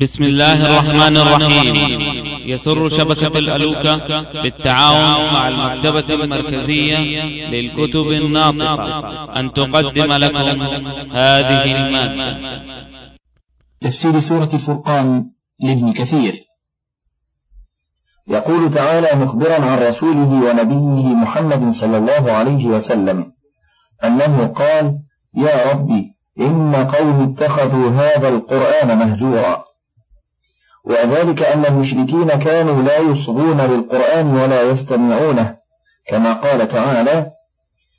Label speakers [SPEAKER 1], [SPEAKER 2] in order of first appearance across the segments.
[SPEAKER 1] بسم الله الرحمن الرحيم. يسر شبكة الألوكة بالتعاون مع المكتبة المركزية للكتب الناطقة. أن تقدم لكم هذه المادة.
[SPEAKER 2] تفسير سورة الفرقان لابن كثير. يقول تعالى مخبرا عن رسوله ونبيه محمد صلى الله عليه وسلم أنه قال يا ربي إن قوم اتخذوا هذا القرآن مهجورا. وذلك أن المشركين كانوا لا يصغون للقرآن ولا يستمعونه كما قال تعالى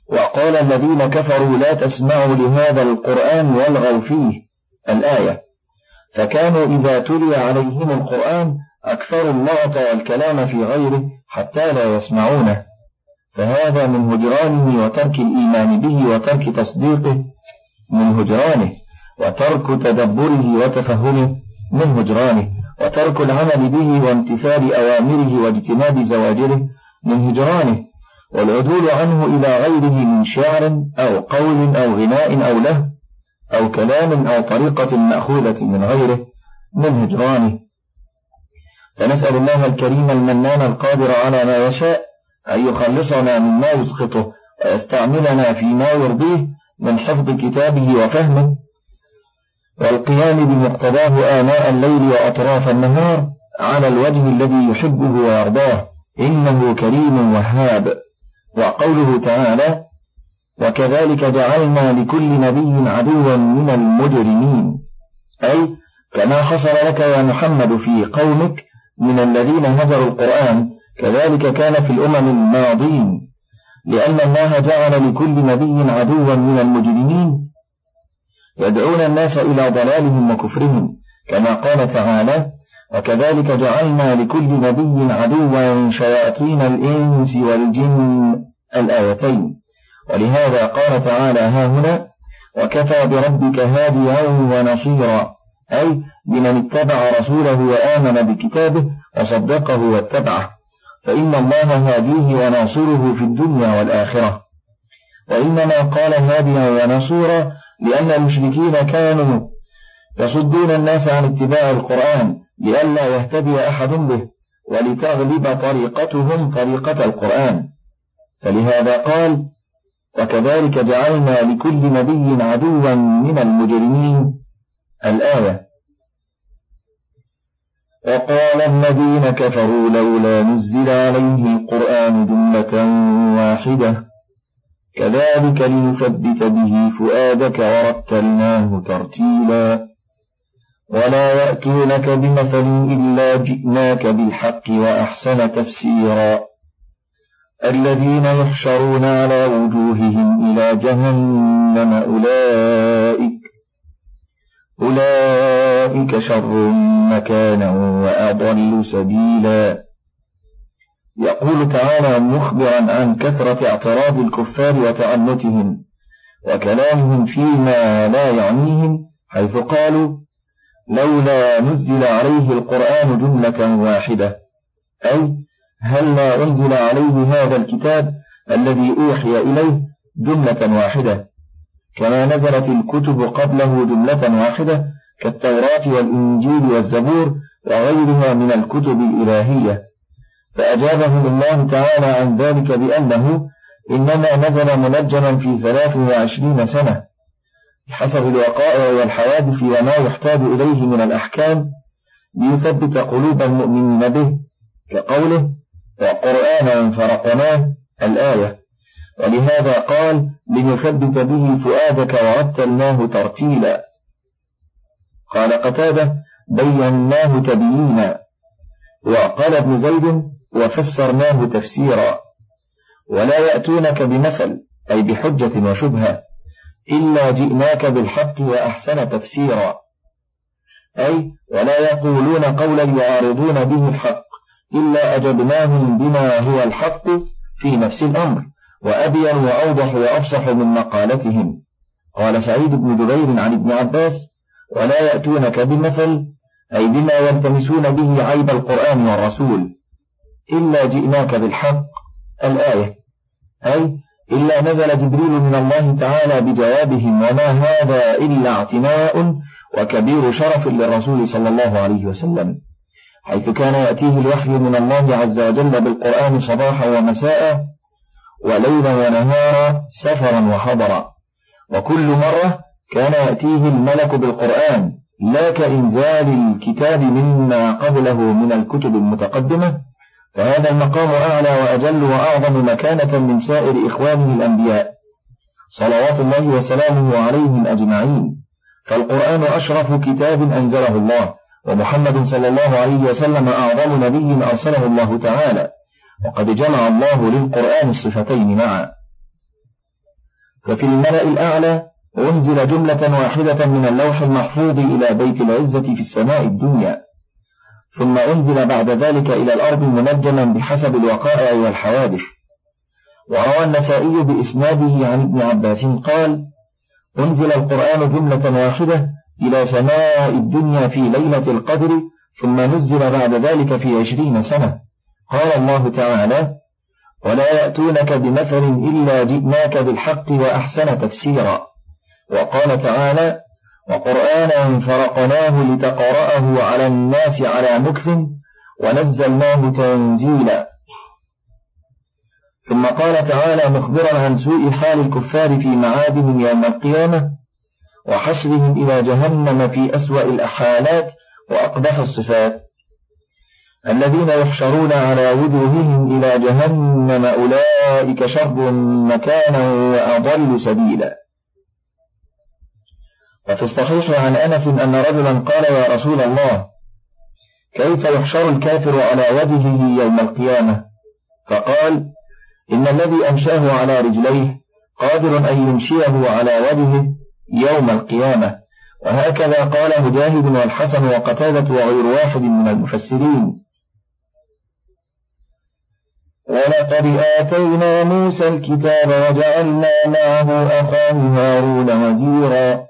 [SPEAKER 2] وقال الذين كفروا لا تسمعوا لهذا القرآن والغوا فيه الآية فكانوا إذا تلي عليهم القرآن أكثروا اللغط والكلام في غيره حتى لا يسمعونه. فهذا من هجرانه وترك الإيمان به وترك تصديقه من هجرانه وترك تدبره وتفهمه من هجرانه. وترك العمل به وامتثال أوامره واجتناب زواجره من هجرانه والعدول عنه إلى غيره من شعر أو قول أو غناء أو له أو كلام أو طريقة مأخوذة من غيره من هجرانه. فنسأل الله الكريم المنان القادر على ما يشاء أن يخلصنا مما يسقطه ويستعملنا فيما يرضيه من حفظ كتابه وفهمه والقيام بمقتضاه آناء الليل وأطراف النهار على الوجه الذي يحبه ويرضاه إنه كريم وهاب. وقوله تعالى وكذلك جعلنا لكل نبي عدوا من المجرمين أي كما حصل لك يا محمد في قومك من الذين هجروا القرآن كذلك كان في الأمم الماضين. لأن الله جعل لكل نبي عدوا من المجرمين يدعون الناس إلى ضلالهم وكفرهم كما قال تعالى وكذلك جعلنا لكل نبي عدوا شياطين الإنس والجن الآيتين ولهذا قال تعالى ها هنا وكفى بربك هاديا ونصيرا أي بمن اتبع رسوله وآمن بكتابه وصدقه واتبعه فإن الله هاديه وناصره في الدنيا والآخرة. وإنما قال هاديا ونصيرا لأن المشركين كانوا يصدون الناس عن اتباع القرآن لئلا يهتدي أحد به ولتغلب طريقتهم طريقة القرآن. فلهذا قال وكذلك جعلنا لكل نبي عدوا من المجرمين. الآية. وقال الذين كفروا لولا نزل عليه القرآن جملة واحدة. كذلك لنثبت به فؤادك ورتلناه ترتيلا. ولا يأتونك بمثل إلا جئناك بالحق وأحسن تفسيرا. الذين يحشرون على وجوههم إلى جهنم أولئك أولئك شر مكانا وأضل سبيلا. يقول تعالى مخبرا عن كثرة اعتراض الكفار وتعنتهم وكلامهم فيما لا يعنيهم حيث قالوا لولا نزل عليه القرآن جملة واحدة أي هل لا أنزل عليه هذا الكتاب الذي أوحي إليه جملة واحدة؟ كما نزلت الكتب قبله جملة واحدة كالتوراة والإنجيل والزبور وغيرها من الكتب الإلهية. فأجابهم الله تعالى عن ذلك بأنه إنما نزل منجما في ثلاث وعشرين سنة بحسب الوقائع والحوادث وما يحتاج إليه من الأحكام ليثبت قلوب المؤمنين به كقوله وقرآنا فرقناه الآية. ولهذا قال لنثبت به فؤادك ورتلناه ترتيلا. قال قتادة بيناه تبيينا. وقال ابن زيد وفسرناه تفسيرا. ولا يأتونك بمثل أي بحجة وشبهة إلا جئناك بالحق وأحسن تفسيرا. أي ولا يقولون قولا يعارضون به الحق إلا أجبناهم بما هو الحق في نفس الأمر وأبين وأوضح وأفصح من مقالتهم. قال سعيد بن جبير عن ابن عباس ولا يأتونك بمثل أي بما يلتمسون به عيب القرآن والرسول. إلا جئناك بالحق الآية. أي إلا نزل جبريل من الله تعالى بجوابهم وما هذا إلا اعتناء وكبير شرف للرسول صلى الله عليه وسلم. حيث كان يأتيه الوحي من الله عز وجل بالقرآن صباحا ومساء وليلا ونهارا سفرا وحضرا. وكل مرة كان يأتيه الملك بالقرآن لا كإنزال الكتاب مما قبله من الكتب المتقدمة. فهذا المقام أعلى وأجل وأعظم مكانة من سائر إخوانه الأنبياء. صلوات الله وسلامه عليهم أجمعين. فالقرآن أشرف كتاب أنزله الله ومحمد صلى الله عليه وسلم أعظم نبي أرسله الله تعالى. وقد جمع الله للقرآن الصفتين معا. ففي الملأ الأعلى أنزل جملة واحدة من اللوح المحفوظ إلى بيت العزة في السماء الدنيا. ثم أنزل بعد ذلك إلى الأرض منجما بحسب الوقائع والحوادث. وروى النسائي بإسناده عن ابن عباس قال أنزل القرآن جملة واحدة إلى سماء الدنيا في ليلة القدر ثم نزل بعد ذلك في عشرين سنة. قال الله تعالى ولا يأتونك بمثل إلا جئناك بالحق وأحسن تفسيرا. وقال تعالى وقرآنا فرقناه لتقرأه على الناس على مكث ونزلناه تنزيلا. ثم قال تعالى مخبرا عن سوء حال الكفار في معادهم يوم القيامة وحشرهم إلى جهنم في أسوأ الأحالات وأقبح الصفات. الذين يحشرون على وجوههم إلى جهنم أولئك شر مكانا وأضل سبيلا. وفي الصحيح عن أنس أن رجلا قال يا رسول الله كيف يحشر الكافر على وجهه يوم القيامة؟ فقال إن الذي أنشأه على رجليه قادر أن يمشيه على وجهه يوم القيامة. وهكذا قال مجاهد والحسن وقتادة وغير واحد من المفسرين. ولقد آتينا موسى الكتاب وجعلنا معه أخاه هارون وزيرا.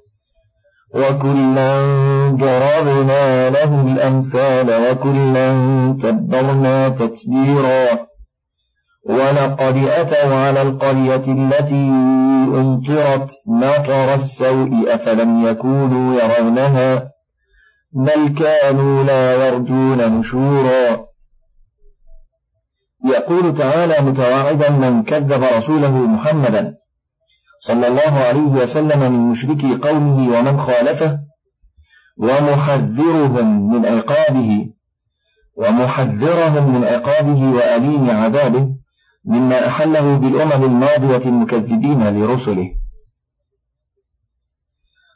[SPEAKER 2] وكلا ضربنا له الأمثال وكلا تبرنا تتبيرا ولقد أتوا على القرية التي أمطرت مطر السوء أفلم يكونوا يرونها بل كانوا لا يرجون نشورا. يقول تعالى متواعدا من كذب رسوله محمدا صلى الله عليه وسلم من مشركي قومه ومن خالفه ومحذرهم من عقابه ومحذرهم من عقابه وأليم عذابه مما أحله بالأمم الماضية المكذبين لرسله.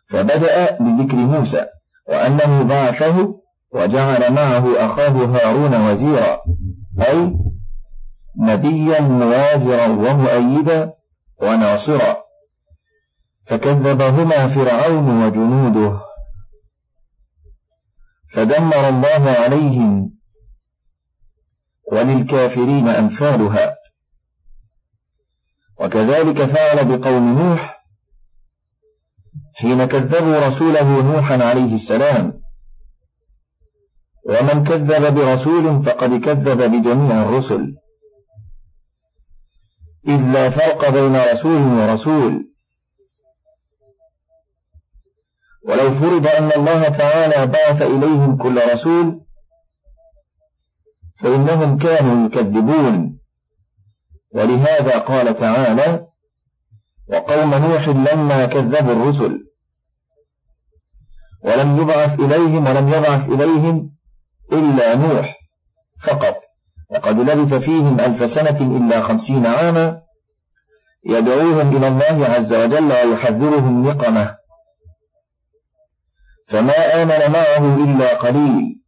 [SPEAKER 2] فبدأ بذكر موسى وأنه بعثه وجعل معه أخاه هارون وزيرا أي نبيا موازرا ومؤيدا وناصرا. فكذبهما فرعون وجنوده. فدمر الله عليهم وللكافرين أمثالها. وكذلك فعل بقوم نوح حين كذبوا رسوله نوحا عليه السلام. ومن كذب برسول فقد كذب بجميع الرسل. إذ لا فرق بين رسول ورسول. ولو فرض أن الله تعالى بعث إليهم كل رسول فإنهم كانوا يكذبون. ولهذا قال تعالى وقوم نوح لما كذبوا الرسل. ولم يبعث إليهم ولم يبعث إليهم إلا نوح فقط. وقد لبث فيهم ألف سنة إلا خمسين عاما يدعوهم إلى الله عز وجل ويحذرهم نقمه. فما آمن معه إلا قليل.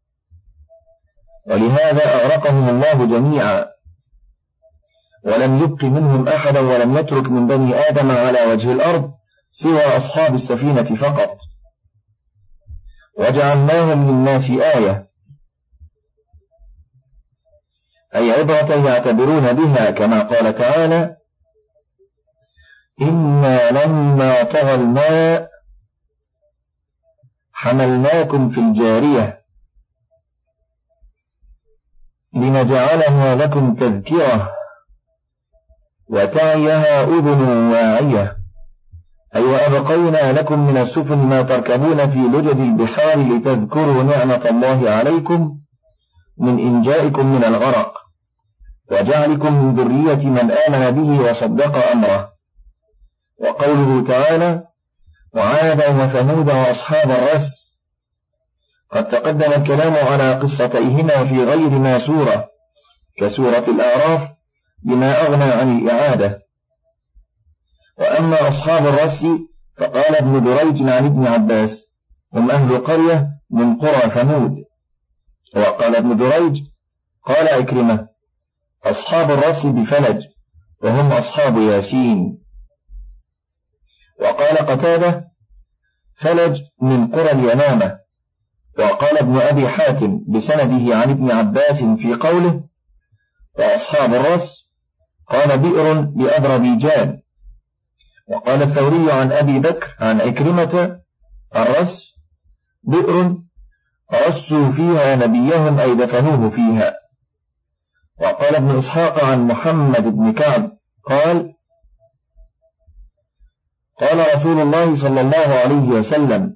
[SPEAKER 2] ولهذا أغرقهم الله جميعا. ولم يبق منهم أحدا ولم يترك من بني آدم على وجه الأرض سوى أصحاب السفينة فقط. وجعلناهم للناس آية. أي عبرة يعتبرون بها كما قال تعالى إنا لما طغى الماء حملناكم في الجارية لنجعلها لكم تذكرة. وتعيها أذن واعية. أي وأبقينا لكم من السفن ما تركبون في لجد البحار لتذكروا نعمة الله عليكم من إنجائكم من الغرق وجعلكم من ذرية من آمن به وصدق أمره. وقوله تعالى وعادا وثمود وأصحاب الرس. قد تقدم الكلام على قصتيهما في غير ما سورة كسورة الأعراف بما أغنى عن الإعادة. وأما أصحاب الرس فقال ابن دريج عن ابن عباس هم أهل قرية من قرى ثمود. وقال ابن دريج قال عكرمة أصحاب الرس بفلج وهم أصحاب ياسين. وقال قتادة فلج من قرى اليمامة. وقال ابن أبي حاتم بسنده عن ابن عباس في قوله وأصحاب الرس قال بئر بأذربيجان وقال الثوري عن أبي بكر عن عكرمة الرس بئر رسوا فيها نبيهم أي دفنوه فيها. وقال ابن إسحاق عن محمد بن كعب قال قال رسول الله صلى الله عليه وسلم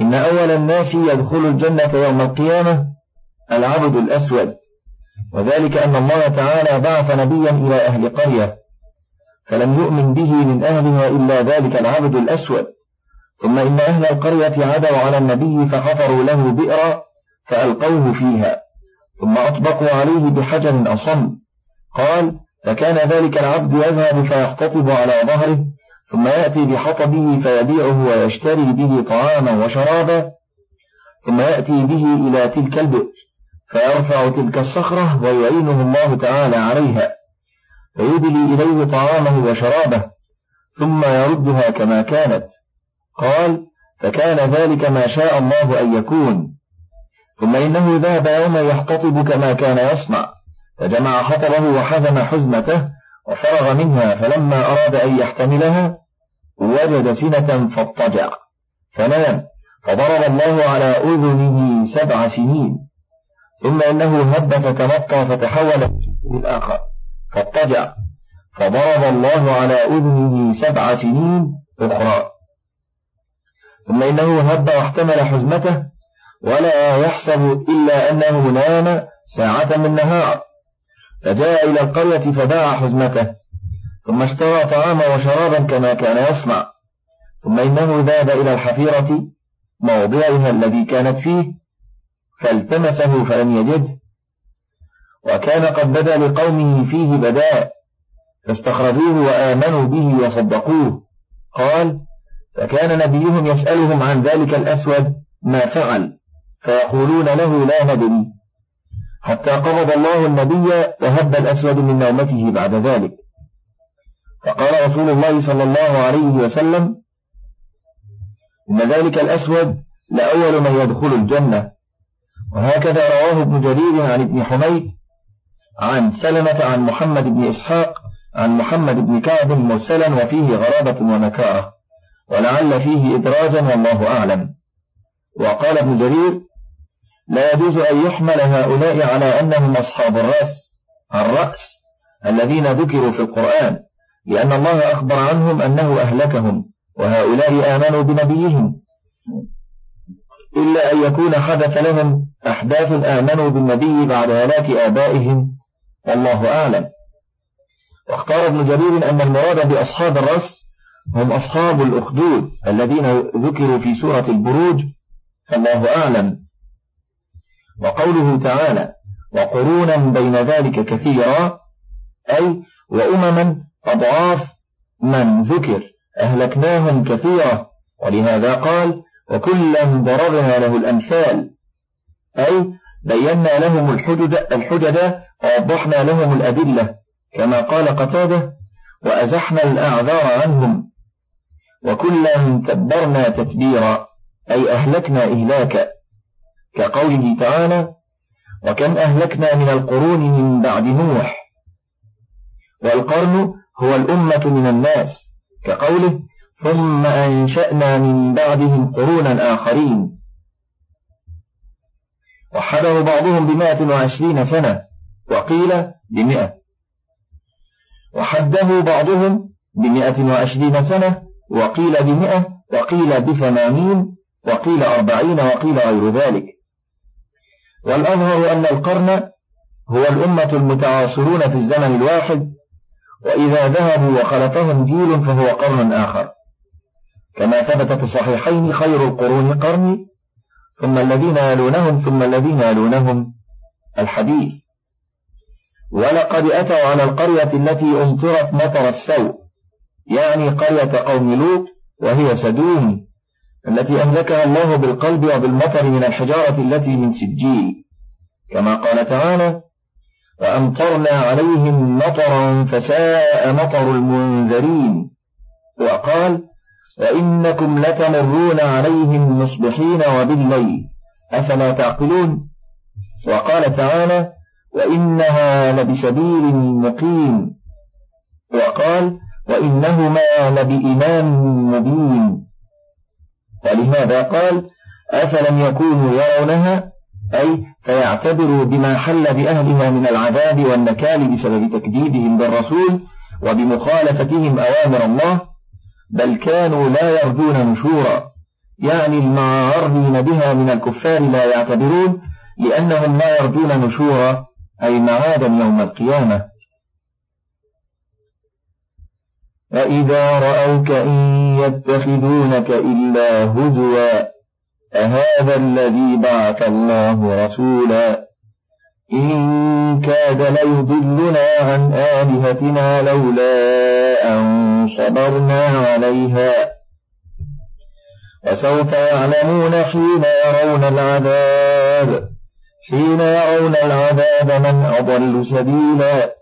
[SPEAKER 2] إن أول الناس يدخل الجنة يوم القيامة العبد الأسود. وذلك أن الله تعالى بعث نبيا إلى أهل قرية فلم يؤمن به من أهلها إلا ذلك العبد الأسود. ثم إن أهل القرية عدوا على النبي فحفروا له بئرا فألقوه فيها. ثم أطبقوا عليه بحجر أصم. قال فكان ذلك العبد يذهب فيحتطب على ظهره ثم يأتي بحطبه فيبيعه ويشتري به طعاما وشرابا ثم يأتي به إلى تلك البئر فيرفع تلك الصخرة ويعينه الله تعالى عليها فيدلي إليه طعامه وشرابه ثم يردها كما كانت. قال فكان ذلك ما شاء الله أن يكون ثم إنه ذهب يوما يحتطب كما كان يصنع. فجمع حطبه وحزم حزمته وفرغ منها فلما أراد أن يحتملها وجد سنة فاضطجع. فنام. فضرب الله على أذنه سبع سنين. ثم إنه هب فتمطى فتحول الآخر. فاضطجع. فضرب الله على أذنه سبع سنين أخرى. ثم إنه هب واحتمل حزمته ولا يحسب إلا أنه نام ساعة من نهار فجاء إلى القرية فباع حزمته ثم اشترى طعاما وشرابا كما كان يصنع ثم إنه ذهب إلى الحفيرة موضعها الذي كانت فيه فالتمسه فلم يجد وكان قد بدا لقومه فيه بداء فاستخرجوه وآمنوا به وصدقوه. قال فكان نبيهم يسألهم عن ذلك الأسود ما فعل فيقولون له لا ندري. حتى قبض الله النبي وهب الأسود من نومته بعد ذلك. فقال رسول الله صلى الله عليه وسلم إن ذلك الأسود لأول من يدخل الجنة. وهكذا رواه ابن جرير عن ابن حميد عن سلمة عن محمد بن إسحاق عن محمد بن كعب مرسلا وفيه غرابة ونكارة ولعل فيه إدراجا والله أعلم. وقال ابن جرير لا يجوز أن يحمل هؤلاء على أنهم أصحاب الرأس الرأس الذين ذكروا في القرآن لأن الله أخبر عنهم أنه أهلكهم وهؤلاء آمنوا بنبيهم. إلا أن يكون حدث لهم أحداث آمنوا بالنبي بعد هلاك آبائهم والله أعلم. واختار ابن جرير أن المراد بأصحاب الرس هم أصحاب الأخدود الذين ذكروا في سورة البروج فالله أعلم. وقوله تعالى وقرونا بين ذلك كثيرا أي وأمما أضعاف من ذكر أهلكناهم كثيرا ولهذا قال وكلا ضربنا له الأمثال أي بينا لهم الحجد, الحجد ووضحنا لهم الأدلة كما قال قتاده وأزحنا الأعذار عنهم وكلا تبرنا تتبيرا أي أهلكنا إهلاكا كقوله تعالى وكم أهلكنا من القرون من بعد نوح. والقرن هو الأمة من الناس كقوله ثم أنشأنا من بعدهم قرونا آخرين. وحده بعضهم بمائة وعشرين سنة وقيل بمئة. وحده بعضهم بمئة وعشرين سنة وقيل بمئة وقيل بثمانين وقيل أربعين وقيل غير ذلك. والأظهر أن القرن هو الأمة المتعاصرون في الزمن الواحد وإذا ذهبوا وخلفهم جيل فهو قرن آخر. كما ثبت في الصحيحين خير القرون قرني ثم الذين يلونهم ثم الذين يلونهم الحديث. ولقد أتوا على القرية التي أمطرت مطر السوء يعني قرية قوم لوط وهي سدوم. التي أهلكها الله بالقلب وبالمطر من الحجارة التي من سجيل. كما قال تعالى وأمطرنا عليهم مطرا فساء مطر المنذرين وقال وإنكم لتمرون عليهم مصبحين وبالليل أفلا تعقلون؟ وقال تعالى وإنها لبسبيل مقيم وقال وإنهما لبإمام مبين ولهذا قال أفلم يكونوا يرونها؟ أي فيعتبروا بما حل بأهلها من العذاب والنكال بسبب تكذيبهم بالرسول وبمخالفتهم أوامر الله بل كانوا لا يرجون نشورا. يعني المعارضين بها من الكفار لا يعتبرون لأنهم لا يرجون نشورا أي معادا يوم القيامة. فإذا رأوك إن يتخذونك إلا هزوا أهذا الذي بعث الله رسولا إن كاد ليضلنا عن آلهتنا لولا أن صبرنا عليها وسوف يعلمون حين يرون العذاب حين يرون العذاب من أضل سبيلا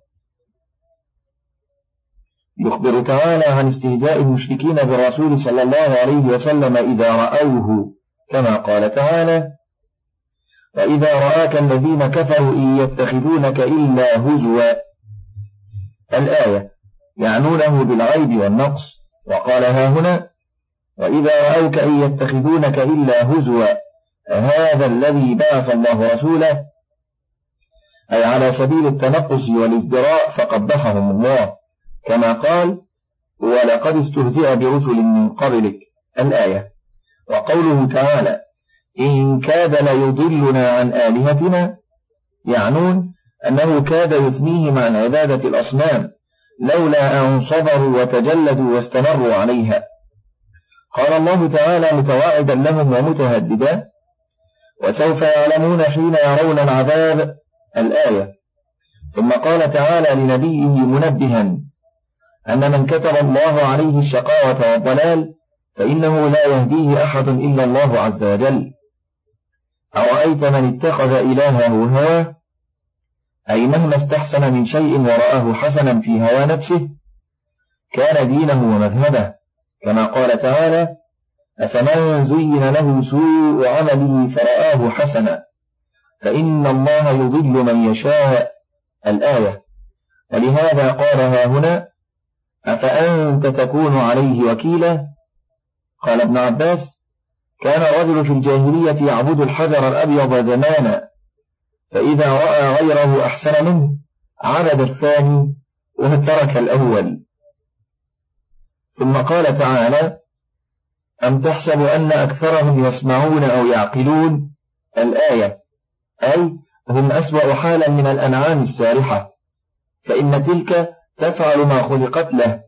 [SPEAKER 2] يخبر تعالى عن استهزاء المشركين بالرسول صلى الله عليه وسلم إذا رأوه كما قال تعالى وإذا رآك الذين كفروا إن يتخذونك إلا هزوا الآية يعنونه بالعيب والنقص وقال ها هنا وإذا رأوك إن يتخذونك إلا هزوا هذا الذي بعث الله رسوله؟ أي على سبيل التنقص والازدراء فقبحهم الله. كما قال ولقد استهزئ برسل من قبلك الآية. وقوله تعالى إن كاد ليضلنا عن آلهتنا يعنون أنه كاد يثنيهم عن عبادة الأصنام لولا أن صبروا وتجلدوا واستمروا عليها. قال الله تعالى متواعدا لهم ومتهددا وسوف يعلمون حين يرون العذاب الآية. ثم قال تعالى لنبيه منبها أن من كتب الله عليه الشقاوة والضلال فإنه لا يهديه أحد إلا الله عز وجل. أرأيت من اتخذ إلهه هواه؟ أي مهما استحسن من شيء ورآه حسنا في هوى نفسه كان دينه ومذهبه كما قال تعالى أفمن زين له سوء عمله فرآه حسنا. فإن الله يضل من يشاء. الآية. ولهذا قالها هنا أفأنت تكون عليه وكيلا؟ قال ابن عباس كان الرجل في الجاهلية يعبد الحجر الأبيض زمانا فإذا رأى غيره أحسن منه عبد الثاني وترك الأول. ثم قال تعالى أم تحسب أن أكثرهم يسمعون أو يعقلون؟ الآية أي هم أسوأ حالا من الأنعام السارحة فإن تلك تفعل ما خلقت له.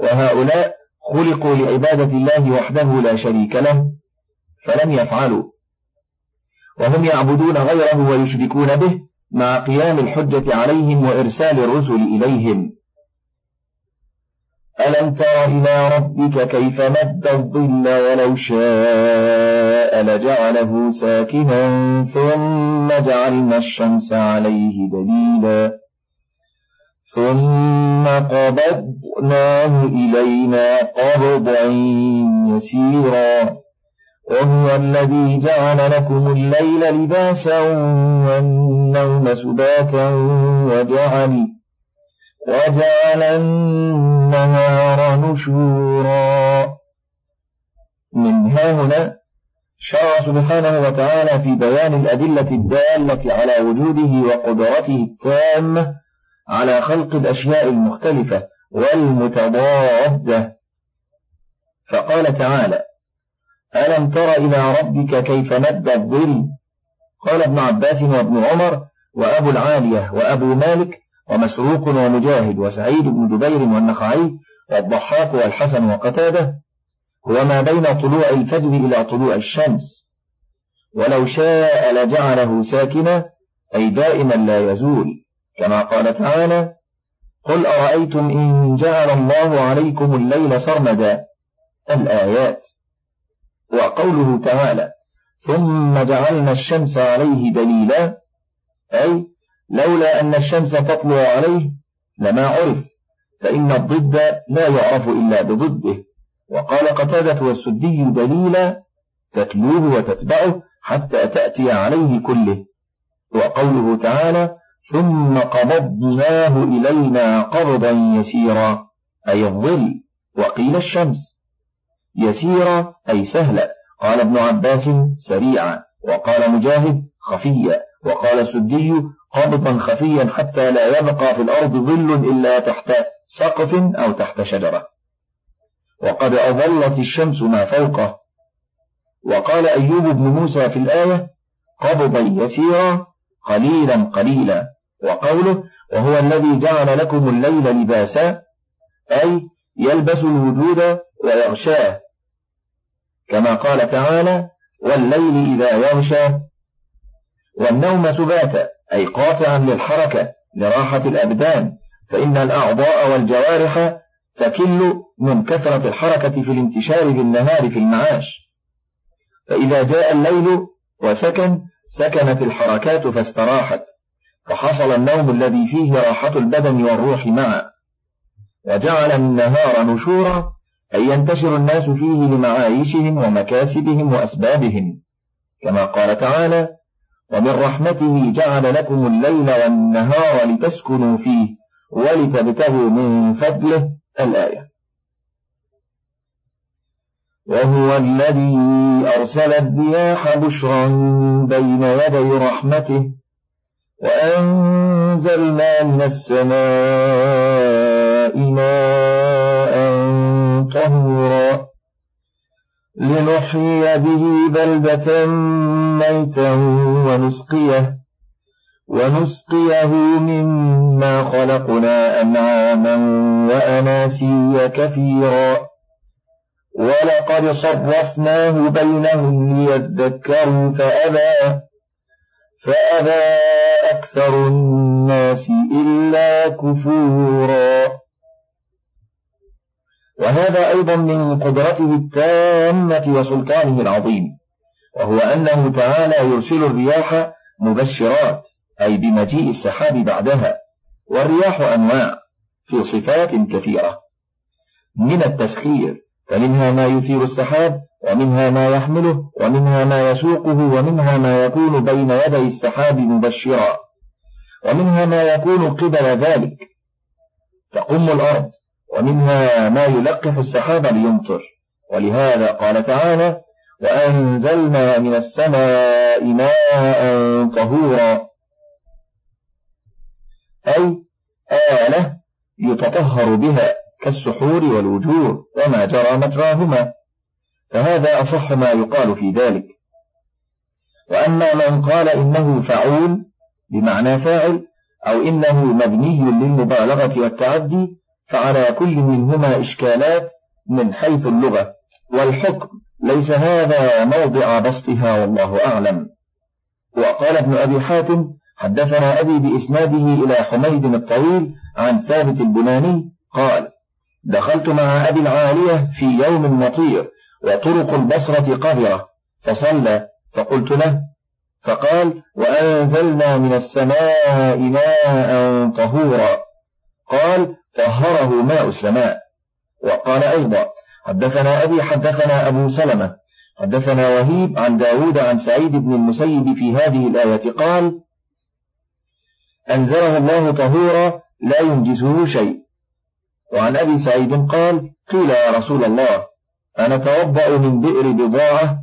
[SPEAKER 2] وهؤلاء خلقوا لعبادة الله وحده لا شريك له فلم يفعلوا. وهم يعبدون غيره ويشركون به مع قيام الحجة عليهم وإرسال الرسل إليهم. ألم تر إلى ربك كيف مد الظل ولو شاء لجعله ساكنا ثم جعلنا الشمس عليه دليلا؟ ثم قبضناه إلينا قبضا يسيرا. وهو الذي جعل لكم الليل لباسا والنوم سباتا وجعل وجعل النهار نشورا. من ها هنا شرع سبحانه وتعالى في بيان الأدلة الدالة على وجوده وقدرته التامة على خلق الأشياء المختلفة والمتضادة. فقال تعالى ألم تر إلى ربك كيف مد الظل؟ قال ابن عباس وابن عمر وأبو العالية وأبو مالك ومسروق ومجاهد وسعيد بن جبير والنخعي والضحاك والحسن وقتادة. هو ما بين طلوع الفجر إلى طلوع الشمس. ولو شاء لجعله ساكنا أي دائما لا يزول. كما قال تعالى قل أرأيتم إن جعل الله عليكم الليل سرمدا؟ الآيات. وقوله تعالى ثم جعلنا الشمس عليه دليلا. أي لولا أن الشمس تطلع عليه لما عرف فإن الضد لا يعرف إلا بضده. وقال قتادة والسدي دليلا تتلوه وتتبعه حتى تأتي عليه كله. وقوله تعالى ثم قبضناه إلينا قبضا يسيرا أي الظل وقيل الشمس. يسيرا أي سهلا. قال ابن عباس سريعا وقال مجاهد خفيا وقال السدي قبضا خفيا حتى لا يبقى في الأرض ظل إلا تحت سقف أو تحت شجرة. وقد أظلت الشمس ما فوقه. وقال أيوب بن موسى في الآية قبضا يسيرا قليلا قليلا. وقوله وهو الذي جعل لكم الليل لباسا أي يلبس الوجود ويغشاه. كما قال تعالى والليل إذا يغشى والنوم سباتا أي قاطعا للحركة لراحة الأبدان. فإن الأعضاء والجوارح تكل من كثرة الحركة في الانتشار بالنهار في المعاش. فإذا جاء الليل وسكن سكنت الحركات فاستراحت فحصل النوم الذي فيه راحة البدن والروح معا. وجعل النهار نشورا أي ينتشر الناس فيه لمعايشهم ومكاسبهم وأسبابهم. كما قال تعالى ومن رحمته جعل لكم الليل والنهار لتسكنوا فيه ولتبتغوا من فضله. الآية. وهو الذي أرسل الرياح بشرا بين يدي رحمته وأنزلنا من السماء ماء طهورا لنحيي به بلدة ميتا ونسقيه ونسقيه مما خلقنا أنعاما وأناسيا كثيرا. ولقد صرفناه بينهم ليذكروا فأبى فأبى أكثر الناس إلا كفورا. وهذا أيضا من قدرته التامة وسلطانه العظيم وهو أنه تعالى يرسل الرياح مبشرات أي بمجيء السحاب بعدها والرياح أنواع في صفات كثيرة. من التسخير فمنها ما يثير السحاب ومنها ما يحمله ومنها ما يسوقه ومنها ما يكون بين يدي السحاب مبشرا. ومنها ما يكون قبل ذلك تقم الأرض ومنها ما يلقح السحاب ليمطر. ولهذا قال تعالى وأنزلنا من السماء ماء طهورا. أي آلة يتطهر بها. كالسحور والوجور وما جرى مجراهما فهذا أصح ما يقال في ذلك. وأما من قال إنه فعول بمعنى فاعل أو إنه مبني للمبالغة والتعدي فعلى كل منهما إشكالات من حيث اللغة. والحكم ليس هذا موضع بسطها والله أعلم. وقال ابن أبي حاتم حدثنا أبي بإسناده إلى حميد الطويل عن ثابت البناني قال دخلت مع أبي العالية في يوم مطير وطرق البصرة قذرة. فصلى فقلت له فقال وأنزلنا من السماء ماء طهورا. قال طهره ماء السماء. وقال أيضا حدثنا أبي حدثنا أبو سلمة. حدثنا وهيب عن داود عن سعيد بن المسيب في هذه الآية. قال أنزله الله طهورا لا ينجسه شيء. وعن أبي سعيد قال قيل يا رسول الله أنا توضأ من بئر بضاعة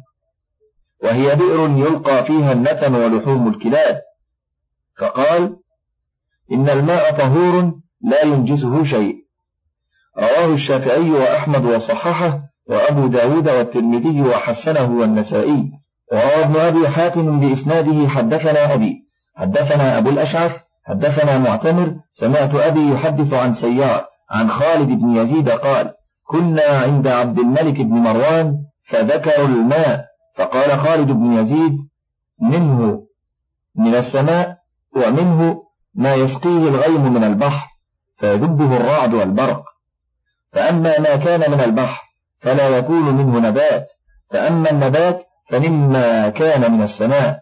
[SPEAKER 2] وهي بئر يلقى فيها النتن ولحوم الكلاب. فقال إن الماء طهور لا ينجسه شيء. رواه الشافعي وأحمد وصححه وأبو داود والترمذي وحسنه والنسائي. وروى ابن أبي حاتم بإسناده حدثنا أبي حدثنا أبو الأشعث حدثنا معتمر سمعت أبي يحدث عن سيار. عن خالد بن يزيد قال كنا عند عبد الملك بن مروان فذكروا الماء. فقال خالد بن يزيد منه من السماء ومنه ما يسقيه الغيم من البحر فيذبه الرعد والبرق. فأما ما كان من البحر فلا يكون منه نبات فأما النبات فمما كان من السماء.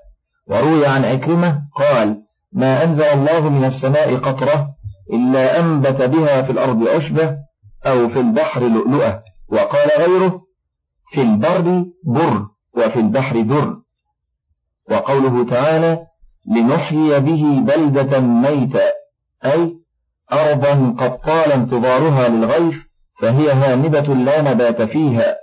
[SPEAKER 2] وروي عن عكرمة قال ما أنزل الله من السماء قطرة إلا أنبت بها في الأرض عشبة أو في البحر لؤلؤة. وقال غيره في البر بر وفي البحر در. وقوله تعالى لنحيي به بلدة ميتا. أي أرضا قد طال انتظارها للغيث فهي هامدة لا نبات فيها.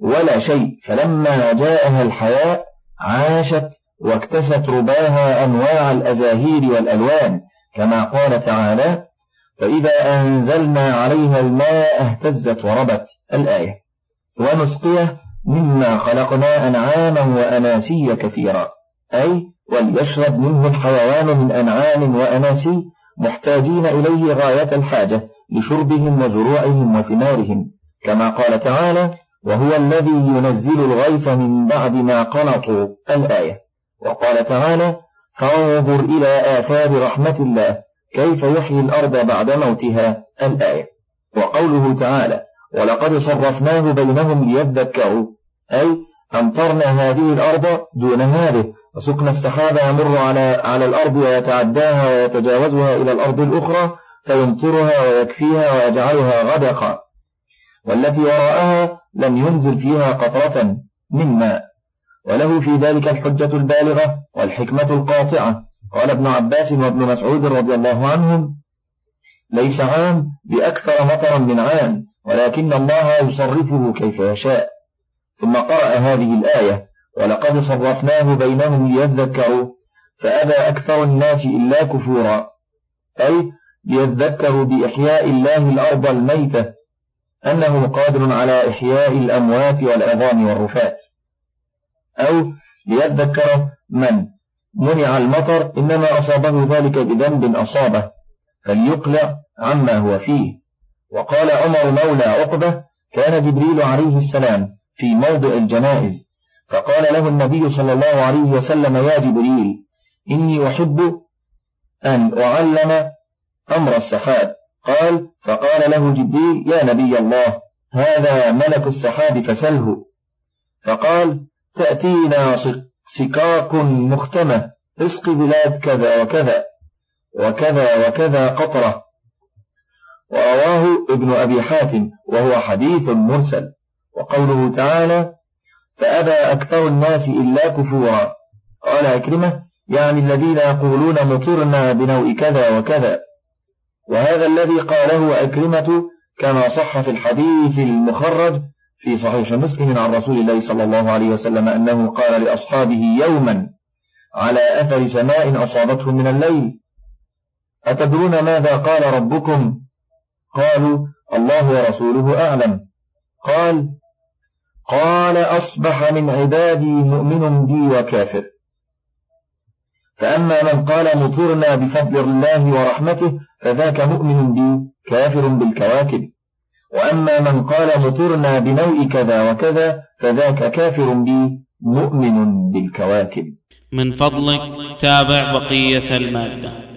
[SPEAKER 2] ولا شيء فلما جاءها الحياء عاشت واكتست رباها أنواع الأزاهير والألوان. كما قال تعالى فإذا أنزلنا عليها الماء اهتزت وربت. الآية. ونسقيه مما خلقنا أنعاما وأناسي كثيرا. أي وليشرب منه الحيوان من أنعام وأناسي محتاجين إليه غاية الحاجة لشربهم وزروعهم وثمارهم. كما قال تعالى وهو الذي ينزل الغيث من بعد ما قنطوا. الآية. وقال تعالى فانظر إلى آثار رحمة الله كيف يحيي الأرض بعد موتها؟ الآية. وقوله تعالى ولقد صرفناه بينهم ليذكروا أي أمطرنا هذه الأرض دون هذه وسكن السحاب يمر على على الأرض ويتعداها ويتجاوزها إلى الأرض الأخرى فيمطرها ويكفيها ويجعلها غدقا والتي وراءها لم ينزل فيها قطرة من ماء. وله في ذلك الحجة البالغة والحكمة القاطعة. قال ابن عباس وابن مسعود رضي الله عنهم ليس عام بأكثر مطرا من عام ولكن الله يصرفه كيف يشاء. ثم قرأ هذه الآية ولقد صرفناه بينهم ليذكروا فأبى أكثر الناس إلا كفورا. أي ليذكروا بإحياء الله الأرض الميتة أنه قادر على إحياء الأموات والعظام والرفات. أو ليذكر من منع المطر إنما أصابه ذلك بذنب أصابه فليقلع عما هو فيه. وقال عمر مولى عقبة كان جبريل عليه السلام في موضع الجنائز فقال له النبي صلى الله عليه وسلم يا جبريل إني أحب أن أعلم أمر السحاب. قال فقال له جبريل يا نبي الله هذا ملك السحاب فسله. فقال تأتينا سكاك مختمة. رزق بلاد كذا وكذا. وكذا وكذا قطرة. ورواه ابن أبي حاتم وهو حديث مرسل. وقوله تعالى فأبى أكثر الناس إلا كفورا. قال أكرمة يعني الذين يقولون مطرنا بنوء كذا وكذا. وهذا الذي قاله أكرمة كما صح في الحديث المخرج في صحيح مسلم عن رسول الله صلى الله عليه وسلم أنه قال لأصحابه يوما على أثر سماء أصابته من الليل. أتدرون ماذا قال ربكم؟ قالوا الله ورسوله أعلم. قال قال أصبح من عبادي مؤمن بي وكافر. فأما من قال مطرنا بفضل الله ورحمته فذاك مؤمن بي كافر بالكواكب. وأما من قال مطرنا بنوء كذا وكذا فذاك كافر بي مؤمن بالكواكب.
[SPEAKER 1] من فضلك تابع بقية المادة.